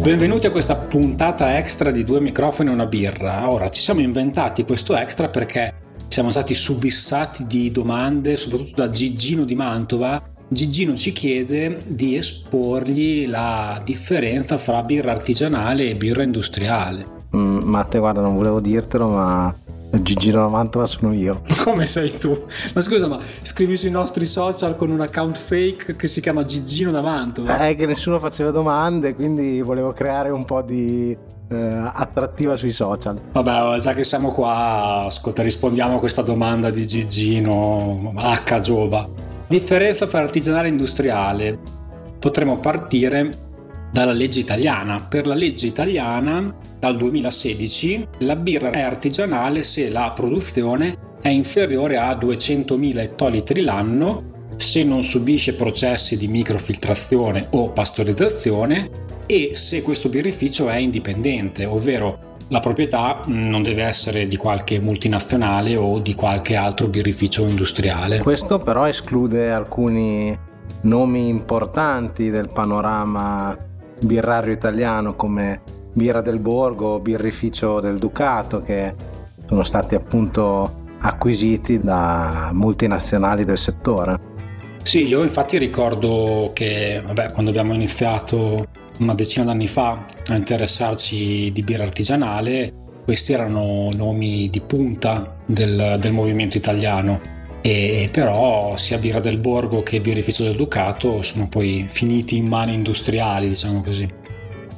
Benvenuti a questa puntata extra di due microfoni e una birra. Ora ci siamo inventati questo extra perché siamo stati subissati di domande, soprattutto da Gigino di Mantova. Gigino ci chiede di esporgli la differenza fra birra artigianale e birra industriale. Mm, Matte, guarda, non volevo dirtelo, ma Gigino da Mantova sono io. Come sei tu? Ma scusa, ma scrivi sui nostri social con un account fake che si chiama Gigino da Mantova? È che nessuno faceva domande, quindi volevo creare un po' di eh, attrattiva sui social. Vabbè, già che siamo qua, ascolta, rispondiamo a questa domanda di Gigino H. Giova. Differenza fra artigianale e industriale. Potremmo partire dalla legge italiana. Per la legge italiana, dal 2016, la birra è artigianale se la produzione è inferiore a 200.000 ettolitri l'anno, se non subisce processi di microfiltrazione o pastorizzazione e se questo birrificio è indipendente, ovvero la proprietà non deve essere di qualche multinazionale o di qualche altro birrificio industriale. Questo però esclude alcuni nomi importanti del panorama birrario italiano come Birra del Borgo, Birrificio del Ducato che sono stati appunto acquisiti da multinazionali del settore. Sì, io infatti ricordo che vabbè, quando abbiamo iniziato una decina d'anni fa a interessarci di birra artigianale, questi erano nomi di punta del, del movimento italiano e però sia Birra del Borgo che Birrificio del Ducato sono poi finiti in mani industriali, diciamo così.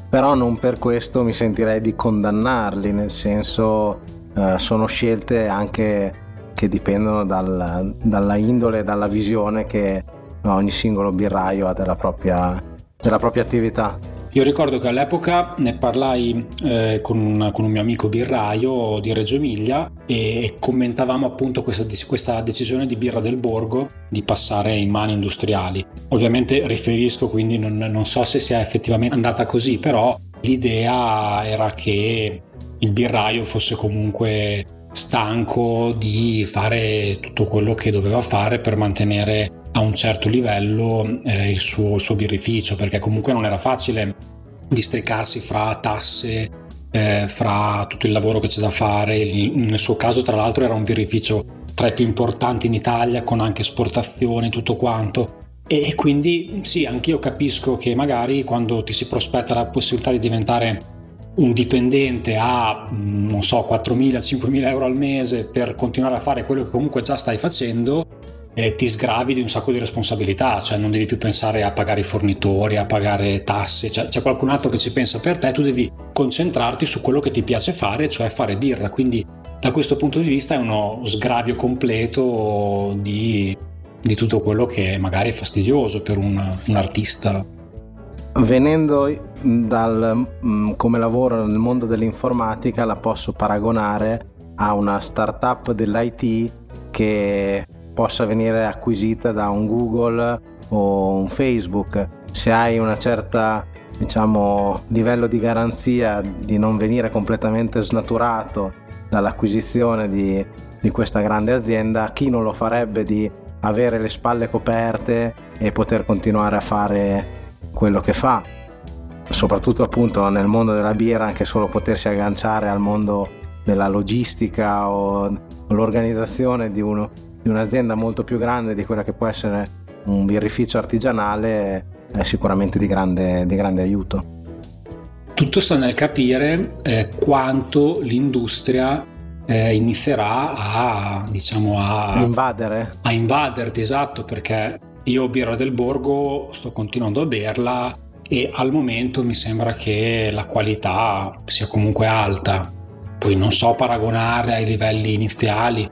Però non per questo mi sentirei di condannarli, nel senso eh, sono scelte anche che dipendono dal, dalla indole e dalla visione che ogni singolo birraio ha della propria, della propria attività. Io ricordo che all'epoca ne parlai eh, con, un, con, un, mio amico birraio di Reggio Emilia e commentavamo appunto questa, questa, decisione di Birra del Borgo di passare in mani industriali. Ovviamente riferisco, quindi non, non so se sia effettivamente andata così, però l'idea era che il birraio fosse comunque stanco di fare tutto quello che doveva fare per mantenere a un certo livello eh, il, suo, il, suo, birrificio, perché comunque non era facile districarsi fra tasse, eh, fra tutto il lavoro che c'è da fare. Il, nel suo caso, tra l'altro, era un birrificio tra i più importanti in Italia, con anche esportazioni, tutto quanto. E quindi sì, anch'io capisco che magari quando ti si prospetta la possibilità di diventare un dipendente a, non so, 4.000-5.000 euro al mese per continuare a fare quello che comunque già stai facendo, eh, ti sgravi di un sacco di responsabilità, cioè non devi più pensare a pagare i fornitori, a pagare tasse, cioè, c'è qualcun altro che ci pensa per te, tu devi concentrarti su quello che ti piace fare, cioè fare birra, quindi da questo punto di vista è uno sgravio completo di, di tutto quello che magari è fastidioso per un, un artista. Venendo dal mm, come lavoro nel mondo dell'informatica la posso paragonare a una startup dell'IT che possa venire acquisita da un Google o un Facebook. Se hai una certa diciamo, livello di garanzia di non venire completamente snaturato dall'acquisizione di, di questa grande azienda, chi non lo farebbe di avere le spalle coperte e poter continuare a fare quello che fa? Soprattutto appunto nel mondo della birra, anche solo potersi agganciare al mondo della logistica o l'organizzazione di uno, di un'azienda molto più grande di quella che può essere un birrificio artigianale è sicuramente di grande, di grande aiuto. Tutto sta nel capire eh, quanto l'industria eh, inizierà a, diciamo, a invadere. A invaderti, esatto, perché io birra del borgo sto continuando a berla e al momento mi sembra che la qualità sia comunque alta. Poi non so paragonare ai livelli iniziali,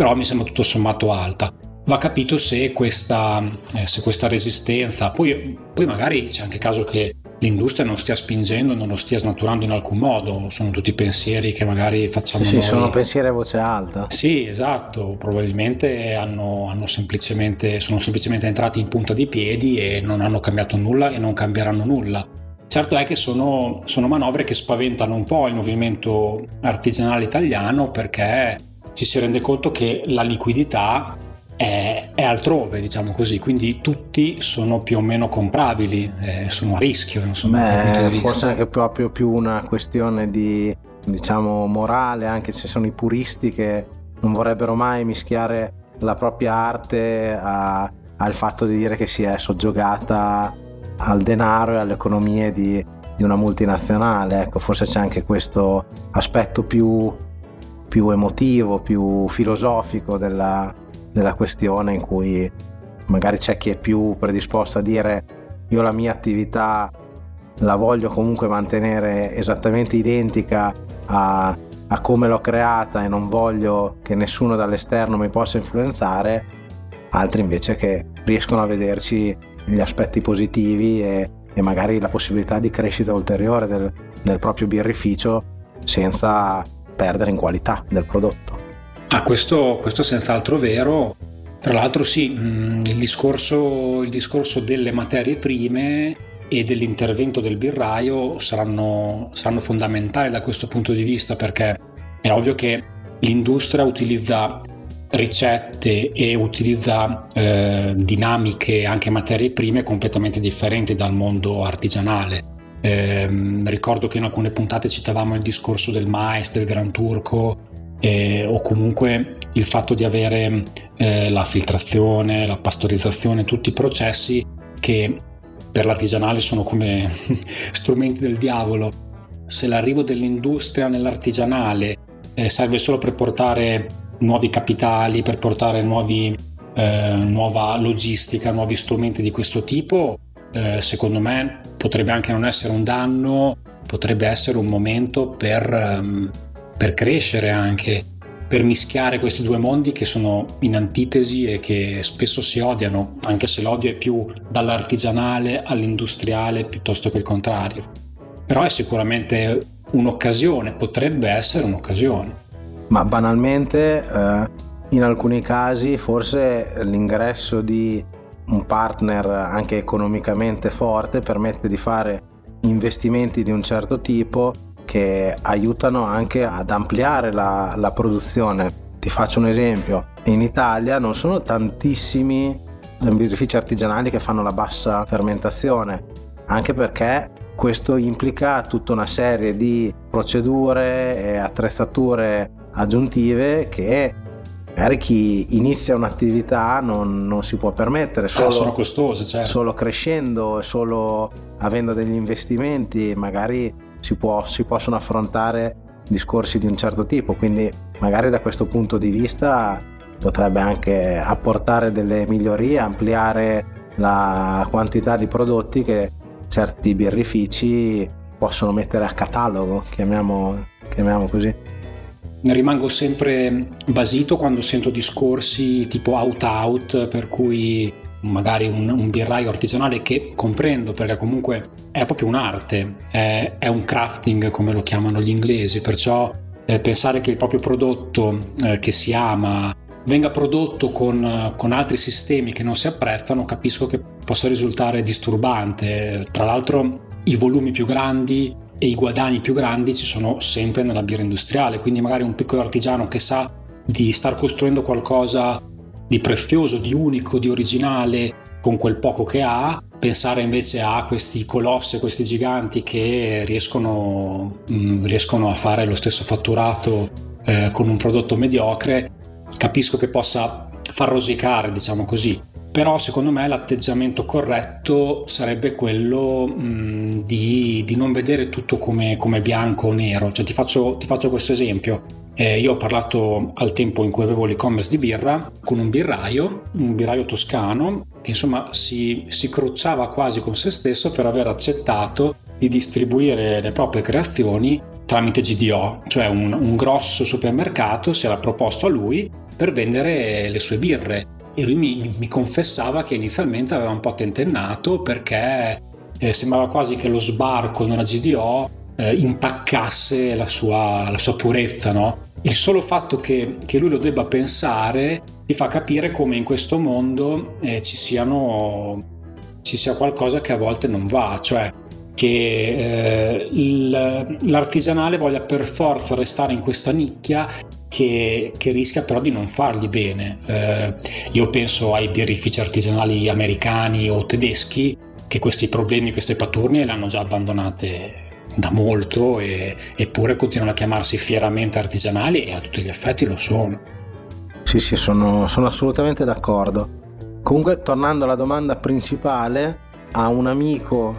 però mi sembra tutto sommato alta. Va capito se questa, eh, se questa resistenza, poi, poi, magari c'è anche caso che l'industria non stia spingendo, non lo stia snaturando in alcun modo, sono tutti pensieri che magari facciamo sì, noi. sono pensieri a voce alta. Sì, esatto, probabilmente hanno, hanno semplicemente, sono semplicemente entrati in punta di piedi e non hanno cambiato nulla e non cambieranno nulla. Certo è che sono, sono manovre che spaventano un po' il movimento artigianale italiano perché ci si rende conto che la liquidità è, è altrove, diciamo così, quindi tutti sono più o meno comprabili, eh, sono a rischio. Insomma, Beh, forse anche proprio più una questione di, diciamo, morale, anche se sono i puristi che non vorrebbero mai mischiare la propria arte a, al fatto di dire che si è soggiogata al denaro e alle economie di, di una multinazionale. Ecco, forse c'è anche questo aspetto più, più emotivo, più filosofico della, della questione in cui magari c'è chi è più predisposto a dire io la mia attività la voglio comunque mantenere esattamente identica a, a come l'ho creata e non voglio che nessuno dall'esterno mi possa influenzare, altri invece che riescono a vederci gli aspetti positivi e, e magari la possibilità di crescita ulteriore del, del proprio birrificio senza perdere in qualità del prodotto. Ah, questo, questo è senz'altro vero. Tra l'altro sì, mm, il discorso, il discorso delle materie prime e dell'intervento del birraio saranno, saranno fondamentali da questo punto di vista perché è ovvio che l'industria utilizza ricette e utilizza eh, dinamiche, anche materie prime completamente differenti dal mondo artigianale. Eh, ricordo che in alcune puntate citavamo il discorso del mais, del Gran Turco, eh, o comunque il fatto di avere eh, la filtrazione, la pastorizzazione, tutti i processi che per l'artigianale sono come strumenti del diavolo. Se l'arrivo dell'industria nell'artigianale eh, serve solo per portare nuovi capitali, per portare nuovi, eh, nuova logistica, nuovi strumenti di questo tipo, eh, secondo me potrebbe anche non essere un danno, potrebbe essere un momento per, ehm, per crescere anche, per mischiare questi due mondi che sono in antitesi e che spesso si odiano, anche se l'odio è più dall'artigianale all'industriale piuttosto che il contrario. Però è sicuramente un'occasione, potrebbe essere un'occasione. Ma banalmente, eh, in alcuni casi, forse l'ingresso di un partner anche economicamente forte permette di fare investimenti di un certo tipo che aiutano anche ad ampliare la, la produzione. Ti faccio un esempio, in Italia non sono tantissimi birrifici artigianali che fanno la bassa fermentazione, anche perché questo implica tutta una serie di procedure e attrezzature aggiuntive che magari chi inizia un'attività non, non si può permettere. Ah, solo, sono costose, certo. Solo crescendo e solo avendo degli investimenti magari si, può, si possono affrontare discorsi di un certo tipo, quindi magari da questo punto di vista potrebbe anche apportare delle migliorie, ampliare la quantità di prodotti che certi birrifici possono mettere a catalogo, chiamiamo, chiamiamo così rimango sempre basito quando sento discorsi tipo out-out, per cui magari un, un, birraio artigianale che comprendo perché comunque è proprio un'arte, è, è un crafting come lo chiamano gli inglesi, perciò eh, pensare che il proprio prodotto eh, che si ama venga prodotto con, con, altri sistemi che non si apprezzano, capisco che possa risultare disturbante. Tra l'altro i volumi più grandi e i guadagni più grandi ci sono sempre nella birra industriale, quindi magari un piccolo artigiano che sa di star costruendo qualcosa di prezioso, di unico, di originale con quel poco che ha, pensare invece a questi colossi, questi giganti che riescono, mh, mm, riescono a fare lo stesso fatturato eh, con un prodotto mediocre, capisco che possa far rosicare, diciamo così però secondo me l'atteggiamento corretto sarebbe quello mh, di, di, non vedere tutto come, come bianco o nero. Cioè, ti, faccio, ti faccio questo esempio. Eh, io ho parlato al tempo in cui avevo l'e-commerce di birra con un birraio, un birraio toscano, che insomma si, si crucciava quasi con se stesso per aver accettato di distribuire le proprie creazioni tramite GDO, cioè un, un grosso supermercato si era proposto a lui per vendere le sue birre e lui mi, mi confessava che inizialmente aveva un po' tentennato perché eh, sembrava quasi che lo sbarco nella GDO eh, intaccasse la sua, la sua purezza, no? Il solo fatto che, che, lui lo debba pensare ti fa capire come in questo mondo eh, ci, siano, ci sia qualcosa che a volte non va, cioè che eh, il, l'artigianale voglia per forza restare in questa nicchia che, che, rischia però di non fargli bene. Eh, io penso ai birrifici artigianali americani o tedeschi che questi problemi, queste paturnie hanno già abbandonate da molto e, eppure continuano a chiamarsi fieramente artigianali e a tutti gli effetti lo sono. Sì, sì, sono, sono assolutamente d'accordo. Comunque, tornando alla domanda principale, a un amico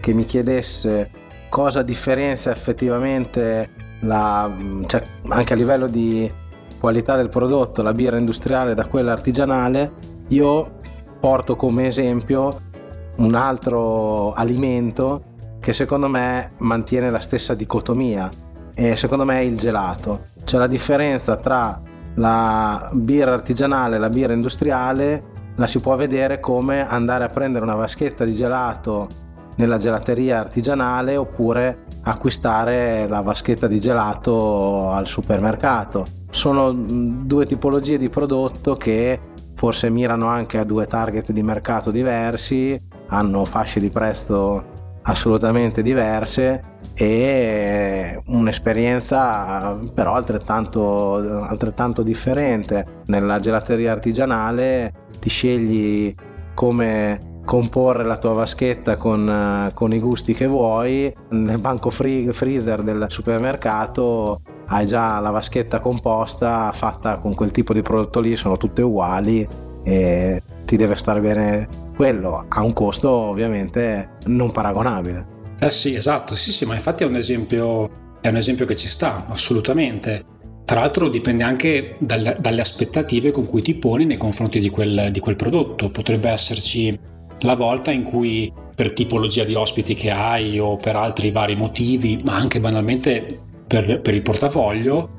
che mi chiedesse cosa differenzia effettivamente la, cioè, anche a livello di qualità del prodotto la birra industriale da quella artigianale, io porto come esempio un altro alimento che secondo me mantiene la stessa dicotomia e secondo me è il gelato. Cioè la differenza tra la birra artigianale e la birra industriale la si può vedere come andare a prendere una vaschetta di gelato nella gelateria artigianale oppure acquistare la vaschetta di gelato al supermercato. Sono due tipologie di prodotto che forse mirano anche a due target di mercato diversi, hanno fasce di prezzo assolutamente diverse e un'esperienza però altrettanto, altrettanto differente. Nella gelateria artigianale ti scegli come comporre la tua vaschetta con, con, i gusti che vuoi. Nel banco free, freezer del supermercato hai già la vaschetta composta fatta con quel tipo di prodotto lì, sono tutte uguali e ti deve stare bene quello, a un costo ovviamente non paragonabile. Eh sì, esatto, sì sì, ma infatti è un esempio, è un esempio che ci sta, assolutamente. Tra l'altro dipende anche dalle, dalle aspettative con cui ti poni nei confronti di quel, di quel prodotto. Potrebbe esserci la volta in cui per tipologia di ospiti che hai o per altri vari motivi, ma anche banalmente per, per il portafoglio,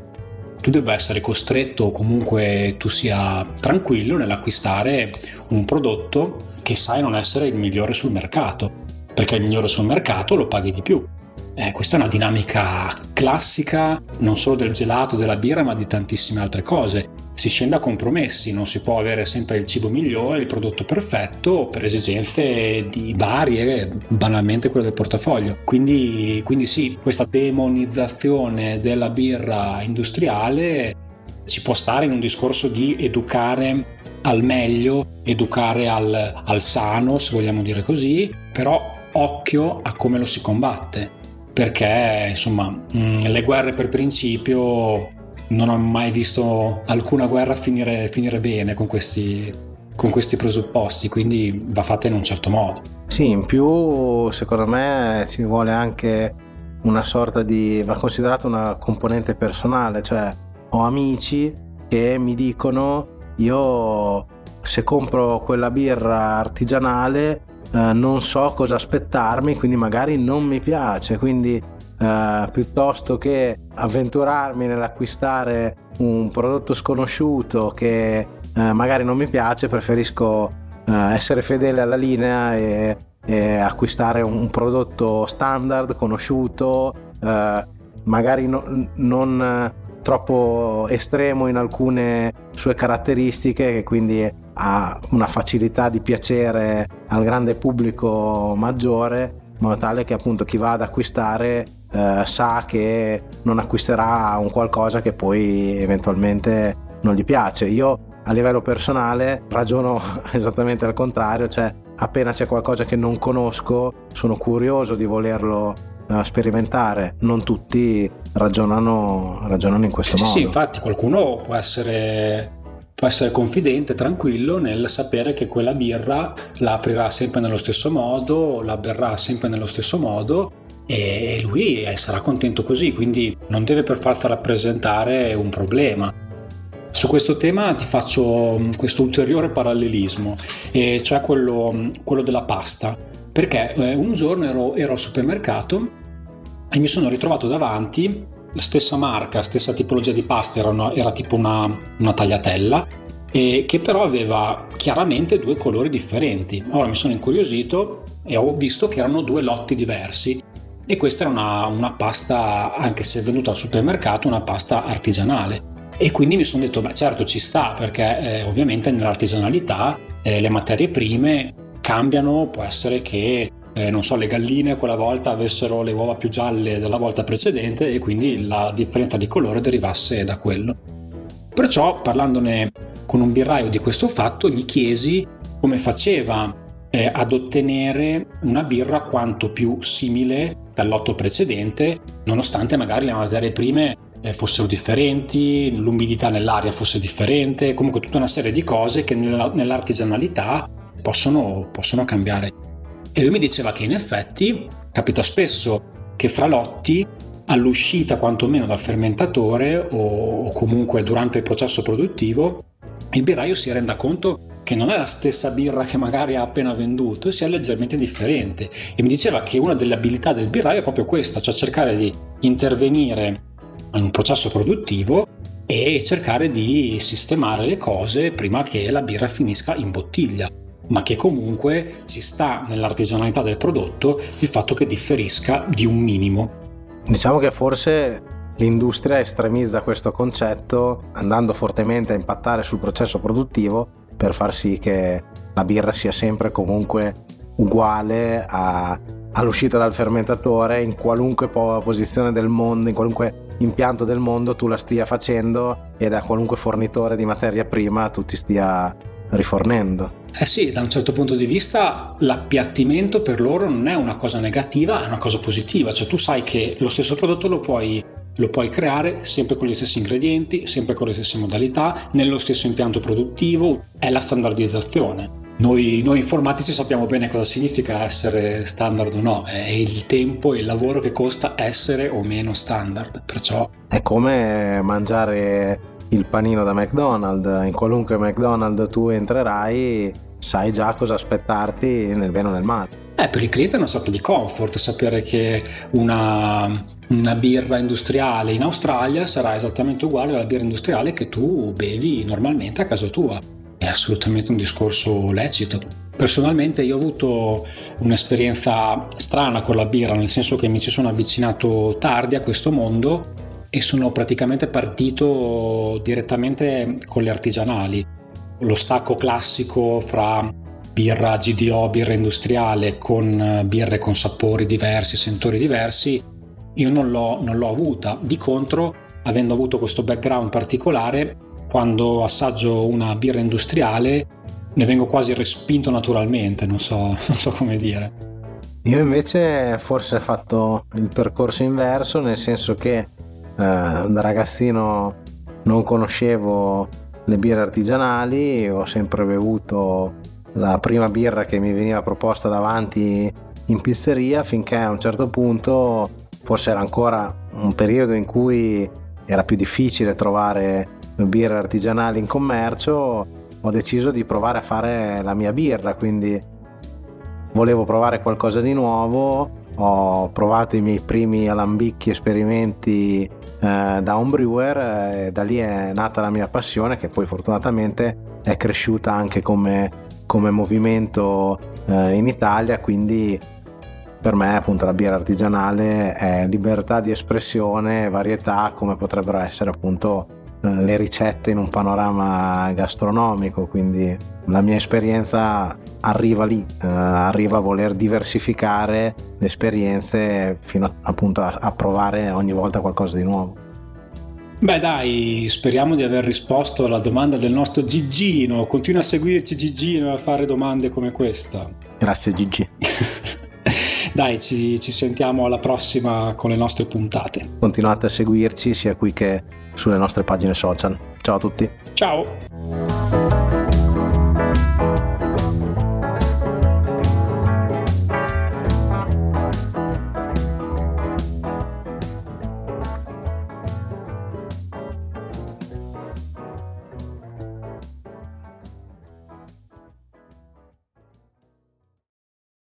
tu debba essere costretto o comunque tu sia tranquillo nell'acquistare un prodotto che sai non essere il migliore sul mercato, perché il migliore sul mercato lo paghi di più. Eh, questa è una dinamica classica non solo del gelato, della birra, ma di tantissime altre cose. Si scende a compromessi, non si può avere sempre il cibo migliore, il prodotto perfetto per esigenze di varie, banalmente quelle del portafoglio. Quindi, quindi sì, questa demonizzazione della birra industriale ci può stare in un discorso di educare al meglio, educare al, al sano, se vogliamo dire così, però occhio a come lo si combatte perché insomma mm, le guerre per principio non ho mai visto alcuna guerra finire, finire bene con questi, con questi presupposti, quindi va fatta in un certo modo. Sì, in più secondo me ci vuole anche una sorta di... va considerata una componente personale, cioè ho amici che mi dicono io se compro quella birra artigianale eh, non so cosa aspettarmi, quindi magari non mi piace, quindi eh, piuttosto che avventurarmi nell'acquistare un prodotto sconosciuto che eh, magari non mi piace, preferisco eh, essere fedele alla linea e, e acquistare un, prodotto standard, conosciuto, eh, magari no, non troppo estremo in alcune sue caratteristiche che quindi ha una facilità di piacere al grande pubblico maggiore in modo tale che appunto chi va ad acquistare eh, sa che non acquisterà un qualcosa che poi eventualmente non gli piace. Io a livello personale ragiono esattamente al contrario, cioè appena c'è qualcosa che non conosco sono curioso di volerlo eh, sperimentare. Non tutti ragionano, ragionano in questo sì, modo. Sì, infatti qualcuno può essere può essere confidente, tranquillo nel sapere che quella birra la aprirà sempre nello stesso modo, la berrà sempre nello stesso modo e lui sarà contento così, quindi non deve per forza rappresentare un problema. Su questo tema ti faccio mm, questo ulteriore parallelismo, cioè quello, mm, quello della pasta, perché eh, un giorno ero, ero al supermercato e mi sono ritrovato davanti la stessa marca, stessa tipologia di pasta, era, una, era tipo una, una tagliatella, che però aveva chiaramente due colori differenti. Ora mi sono incuriosito e ho visto che erano due lotti diversi e questa era una, una pasta, anche se venuta al supermercato, una pasta artigianale. E quindi mi sono detto, beh certo ci sta, perché eh, ovviamente nell'artigianalità eh, le materie prime cambiano, può essere che eh, non so, le galline quella volta avessero le uova più gialle della volta precedente e quindi la differenza di colore derivasse da quello. Perciò parlandone con un birraio di questo fatto gli chiesi come faceva eh, ad ottenere una birra quanto più simile dall'otto precedente, nonostante magari le materie prime eh, fossero differenti, l'umidità nell'aria fosse differente, comunque tutta una serie di cose che nella, nell'artigianalità possono, possono cambiare. E lui mi diceva che in effetti capita spesso che fra lotti all'uscita quantomeno dal fermentatore o comunque durante il processo produttivo il birraio si renda conto che non è la stessa birra che magari ha appena venduto e sia leggermente differente e mi diceva che una delle abilità del birraio è proprio questa, cioè cercare di intervenire in un processo produttivo e cercare di sistemare le cose prima che la birra finisca in bottiglia, ma che comunque ci sta nell'artigianalità del prodotto il fatto che differisca di un minimo. Diciamo che forse l'industria estremizza questo concetto andando fortemente a impattare sul processo produttivo per far sì che la birra sia sempre comunque uguale a, all'uscita dal fermentatore in qualunque posizione del mondo, in qualunque impianto del mondo tu la stia facendo e da qualunque fornitore di materia prima tu ti stia rifornendo. Eh sì, da un certo punto di vista l'appiattimento per loro non è una cosa negativa, è una cosa positiva, cioè tu sai che lo stesso prodotto lo puoi, lo puoi creare sempre con gli stessi ingredienti, sempre con le stesse modalità, nello stesso impianto produttivo, è la standardizzazione. Noi, noi, informatici sappiamo bene cosa significa essere standard o no, è il tempo e il lavoro che costa essere o meno standard, perciò... È come mangiare il panino da McDonald's, in qualunque McDonald's tu entrerai sai già cosa aspettarti nel bene o nel male. Eh, per il cliente è una sorta di comfort sapere che una, una, birra industriale in Australia sarà esattamente uguale alla birra industriale che tu bevi normalmente a casa tua è assolutamente un discorso lecito. Personalmente io ho avuto un'esperienza strana con la birra, nel senso che mi ci sono avvicinato tardi a questo mondo e sono praticamente partito direttamente con le artigianali. Lo stacco classico fra birra GDO, birra industriale, con birre con sapori diversi, sentori diversi, io non l'ho, non l'ho avuta. Di contro, avendo avuto questo background particolare, quando assaggio una birra industriale ne vengo quasi respinto naturalmente, non so, non so come dire. Io invece forse ho fatto il percorso inverso, nel senso che eh, da ragazzino non conoscevo le birre artigianali, ho sempre bevuto la prima birra che mi veniva proposta davanti in pizzeria finché a un certo punto, forse era ancora un periodo in cui era più difficile trovare birre artigianali in commercio, ho deciso di provare a fare la mia birra, quindi volevo provare qualcosa di nuovo, ho provato i miei primi alambicchi esperimenti eh, da homebrewer e da lì è nata la mia passione che poi fortunatamente è cresciuta anche come, come movimento eh, in Italia, quindi per me appunto la birra artigianale è libertà di espressione, varietà come potrebbero essere appunto eh, le ricette in un panorama gastronomico, quindi la mia esperienza arriva lì, eh, arriva a voler diversificare le esperienze fino a, appunto a, a provare ogni volta qualcosa di nuovo. Beh dai, speriamo di aver risposto alla domanda del nostro Gigino. Continua a seguirci Gigino e a fare domande come questa. Grazie Gigi. dai, ci, ci sentiamo alla prossima con le nostre puntate. Continuate a seguirci sia qui che sulle nostre pagine social. Ciao a tutti. Ciao.